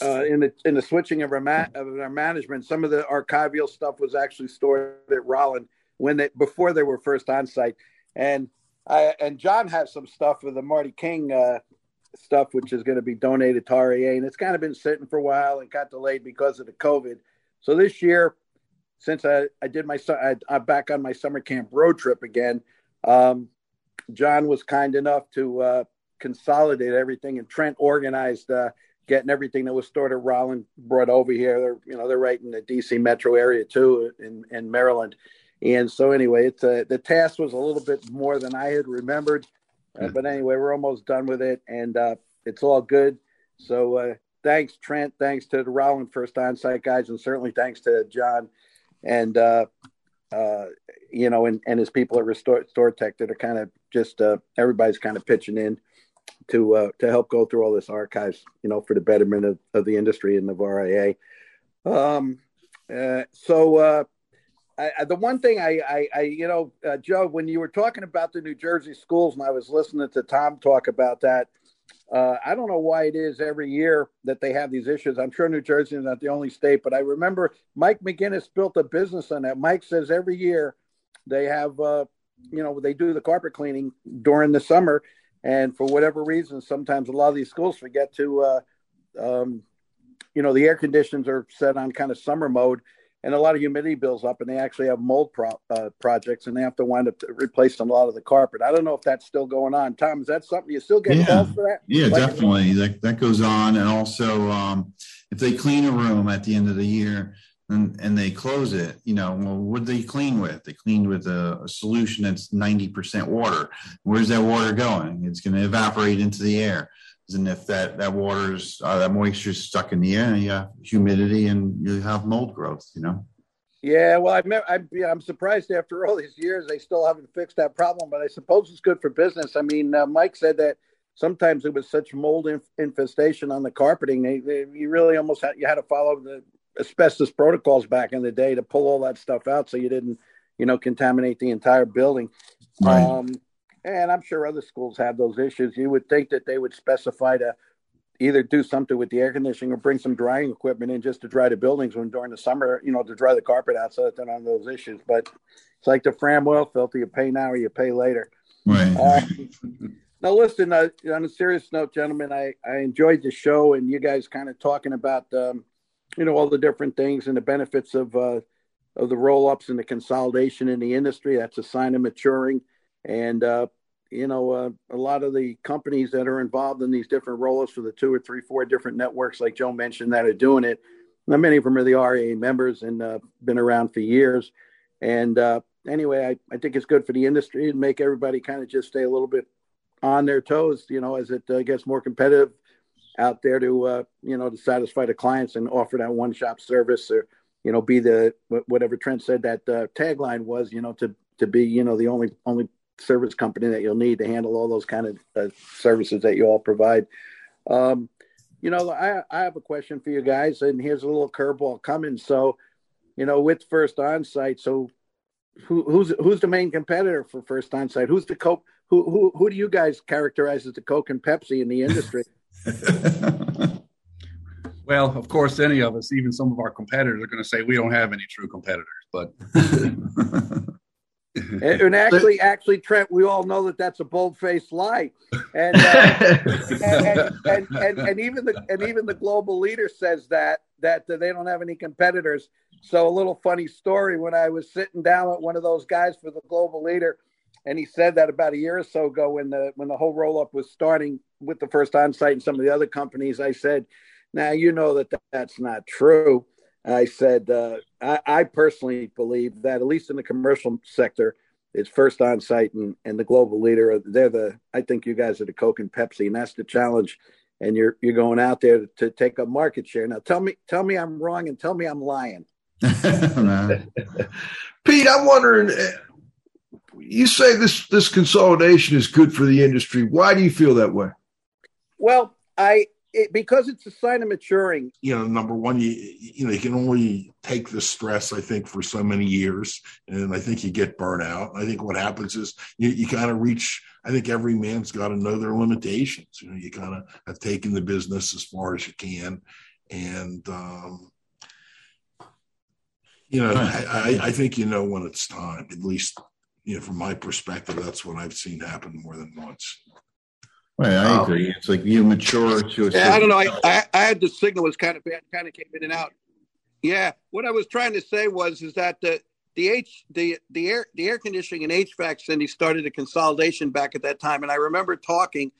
uh, in the in the switching of our ma- of our management, some of the archival stuff was actually stored at Rolyn when they before they were first on site, and I and John has some stuff with the Marty King uh, stuff, which is going to be donated to RAA, and it's kind of been sitting for a while and got delayed because of the COVID. So this year, since I, I did my I, I'm back on my summer camp road trip again, um, John was kind enough to uh, consolidate everything, and Trent organized uh, getting everything that was stored at Rolyn brought over here. They're you know they're right in the DC metro area too, in in Maryland. And so anyway, it's uh, the task was a little bit more than I had remembered, uh, but anyway, we're almost done with it, and uh, it's all good. So uh, thanks, Trent. Thanks to the Rolyn First Onsite guys, and certainly thanks to John and uh, uh, you know, and, and his people at Restore Store Tech that are kind of just uh, everybody's kind of pitching in to uh, to help go through all this archives, you know, for the betterment of, of the industry and of RIA. Um, uh, so uh, I, I, the one thing I, I, I you know, uh, Joe, when you were talking about the New Jersey schools, and I was listening to Tom talk about that, uh, I don't know why it is every year that they have these issues. I'm sure New Jersey is not the only state, but I remember Mike McGinnis built a business on that. Mike says every year they have, uh, you know, they do the carpet cleaning during the summer, and for whatever reason, sometimes a lot of these schools forget to, uh, um, you know, the air conditions are set on kind of summer mode, and a lot of humidity builds up, and they actually have mold pro- uh, projects, and they have to wind up replacing a lot of the carpet. I don't know if that's still going on. Tom, is that something you still get Yeah. calls for that? Yeah, Like- definitely. That that goes on, and also um, if they clean a room at the end of the year and and they close it, you know, well, what they clean with? They cleaned with a, a solution that's ninety percent water. Where's that water going? It's going to evaporate into the air. And if that that water's uh, that moisture is stuck in the air, you have humidity and you have mold growth. You know. Yeah, well, I'm, yeah, I'm surprised after all these years they still haven't fixed that problem, but I suppose it's good for business. I mean, uh, Mike said that sometimes it was such mold inf- infestation on the carpeting, they, they, you really almost had you had to follow the asbestos protocols back in the day to pull all that stuff out so you didn't, you know, contaminate the entire building. Right. Um, and I'm sure other schools have those issues. You would think that they would specify to either do something with the air conditioning or bring some drying equipment in just to dry the buildings when during the summer, you know, to dry the carpet out so that they're not those issues. But it's like the Fram oil filter: you pay now or you pay later. Right. Uh, now, listen. Uh, on a serious note, gentlemen, I I enjoyed the show and you guys kind of talking about, um, you know, all the different things and the benefits of uh, of the roll ups and the consolidation in the industry. That's a sign of maturing. And uh, you know, uh, a lot of the companies that are involved in these different roll-ups for the two or three, four different networks, like Joe mentioned, that are doing it. Now, many of them are the RIA members and uh, been around for years. And uh, anyway, I, I think it's good for the industry and make everybody kind of just stay a little bit on their toes, you know, as it uh, gets more competitive out there to, uh, you know, to satisfy the clients and offer that one-shop service or, you know, be the whatever Trent said that uh, tagline was, you know, to to be, you know, the only only service company that you'll need to handle all those kind of uh, services that you all provide. Um, you know, I, I have a question for you guys, and here's a little curveball coming. So, you know, with First Onsite, so who, who's who's the main competitor for First Onsite? Who's the Coke? Who who who do you guys characterize as the Coke and Pepsi in the industry? <laughs> well, of course, any of us, even some of our competitors, are going to say we don't have any true competitors, but <laughs> and, <laughs> and, actually, actually, Trent, we all know that that's a bold-faced lie, and, uh, <laughs> and, and, and, even the and even the global leader says that that they don't have any competitors. So, a little funny story: when I was sitting down with one of those guys for the global leader, and he said that about a year or so ago when the when the whole roll-up was starting with the First Onsite and some of the other companies, I said, "Now you know that that's not true." I said, uh, I, I, personally believe that at least in the commercial sector, it's First Onsite and, and the global leader. They're the, I think you guys are the Coke and Pepsi, and that's the challenge. And you're you're going out there to, to take up market share. Now tell me tell me I'm wrong and tell me I'm lying. <laughs> Pete, I'm wondering. You say this this consolidation is good for the industry. Why do you feel that way? Well, I it, because it's a sign of maturing. You know, number one, you you know you can only take the stress I think for so many years, and I think you get burnt out. I think what happens is you, you kind of reach. I think every man's got to know their limitations. You know, you kind of have taken the business as far as you can, and um, you know, I, I, I think you know when it's time. At least, you know, from my perspective, that's what I've seen happen more than once. Right, I um, agree. It's like you mature to a. Yeah, I don't know. I, I, I had the signal was kind of bad, kind of came in and out. Yeah, what I was trying to say was is that the the H the the air the air conditioning and HVAC Cindy started a consolidation back at that time, and I remember talking,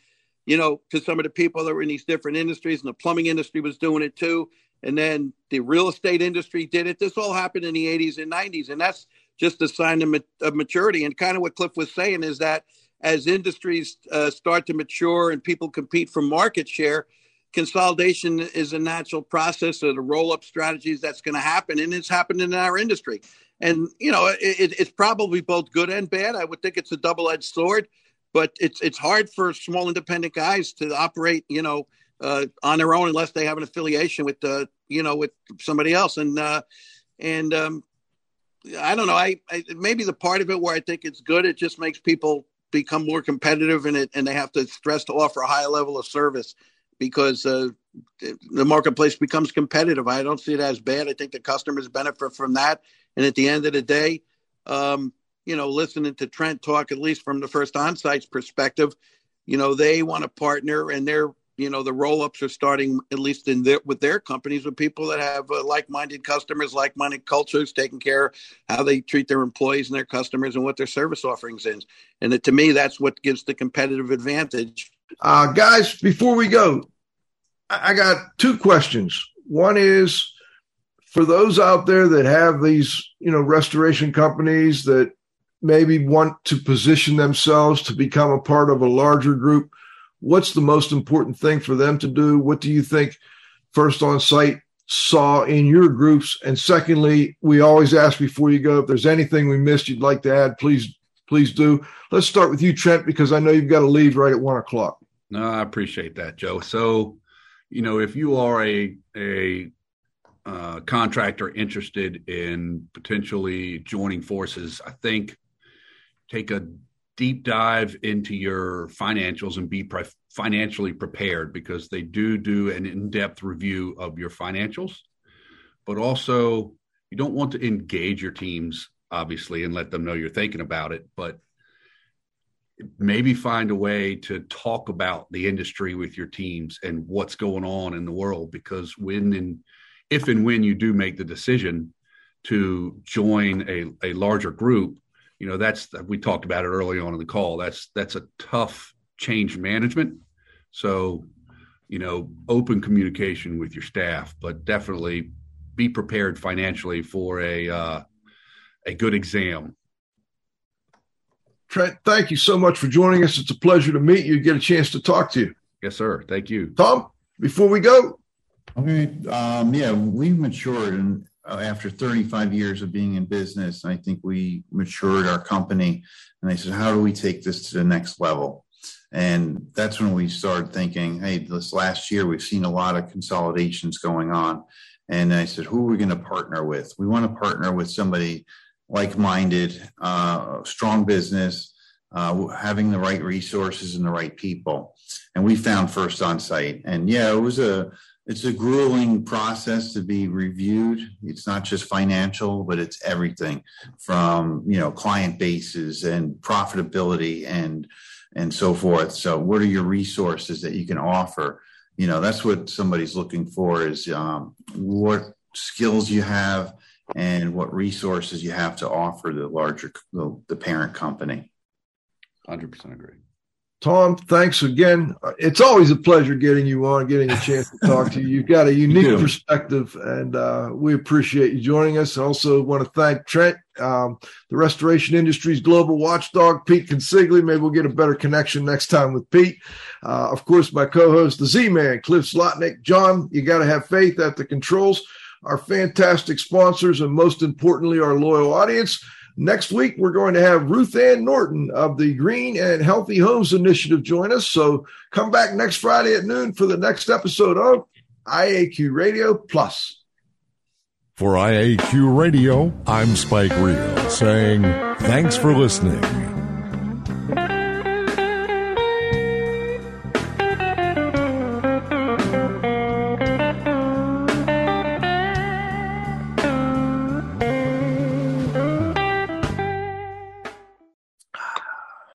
you know, to some of the people that were in these different industries, and the plumbing industry was doing it too, and then the real estate industry did it. This all happened in the 80s and 90s, and that's just a sign of, of maturity. And kind of what Cliff was saying is that as industries uh, start to mature and people compete for market share, consolidation is a natural process of the roll up strategies that's going to happen. And it's happened in our industry. And, you know, it, it's probably both good and bad. I would think it's a double edged sword, but it's, it's hard for small independent guys to operate, you know, uh, on their own unless they have an affiliation with, uh, you know, with somebody else. And, uh, and, um, I don't know. I, I maybe the part of it where I think it's good, it just makes people become more competitive in it, and they have to stress to offer a higher level of service because uh, the marketplace becomes competitive. I don't see it as bad. I think the customers benefit from that. And at the end of the day, um, you know, listening to Trent talk, at least from the First Onsite's perspective, you know, they want to partner and they're you know the roll-ups are starting at least in their with their companies with people that have uh, like-minded customers like-minded cultures taking care how they treat their employees and their customers and what their service offerings is. And to me that's what gives the competitive advantage. Uh, guys before we go I got two questions. One is for those out there that have these you know restoration companies that maybe want to position themselves to become a part of a larger group what's the most important thing for them to do? What do you think First on site saw in your groups? And secondly, we always ask before you go if there's anything we missed you'd like to add, please please do. Let's start with you, Trent, because I know you've got to leave right at one o'clock. No, I appreciate that, Joe. So, you know, if you are a a uh, contractor interested in potentially joining forces, I think take a deep dive into your financials and be pre- financially prepared because they do do an in-depth review of your financials but also you don't want to engage your teams obviously and let them know you're thinking about it but maybe find a way to talk about the industry with your teams and what's going on in the world because when and if and when you do make the decision to join a, a larger group you know that's we talked about it early on in the call. That's that's a tough change management. So you know open communication with your staff but definitely be prepared financially for a uh, a good exam. Trent thank you so much for joining us. It's a pleasure to meet you get a chance to talk to you. Yes sir. Thank you. Tom before we go. Okay um, yeah we've matured and after 35 years of being in business, I think we matured our company. And I said, how do we take this to the next level? And that's when we started thinking, hey, this last year we've seen a lot of consolidations going on. And I said, who are we going to partner with? We want to partner with somebody like minded, uh, strong business, uh, having the right resources and the right people. And we found First Onsite. And yeah, it was a, it's a grueling process to be reviewed. It's not just financial, but it's everything from you know client bases and profitability and and so forth. So, what are your resources that you can offer? You know, that's what somebody's looking for is um, what skills you have and what resources you have to offer the larger the, the parent company. Hundred percent agree. Tom, thanks again. It's always a pleasure getting you on, getting a chance to talk to you. You've got a unique perspective, and uh, we appreciate you joining us. I also want to thank Trent, um, the restoration industry's global watchdog, Pete Consigli. Maybe we'll get a better connection next time with Pete. Uh, of course, my co-host, the Z-Man, Cliff Zlotnik. John, you got to have faith at the controls. Our fantastic sponsors, and most importantly, our loyal audience. Next week, we're going to have Ruth Ann Norton of the Green and Healthy Homes Initiative join us. So come back next Friday at noon for the next episode of IAQ Radio Plus. For IAQ Radio, I'm Spike Reel saying thanks for listening.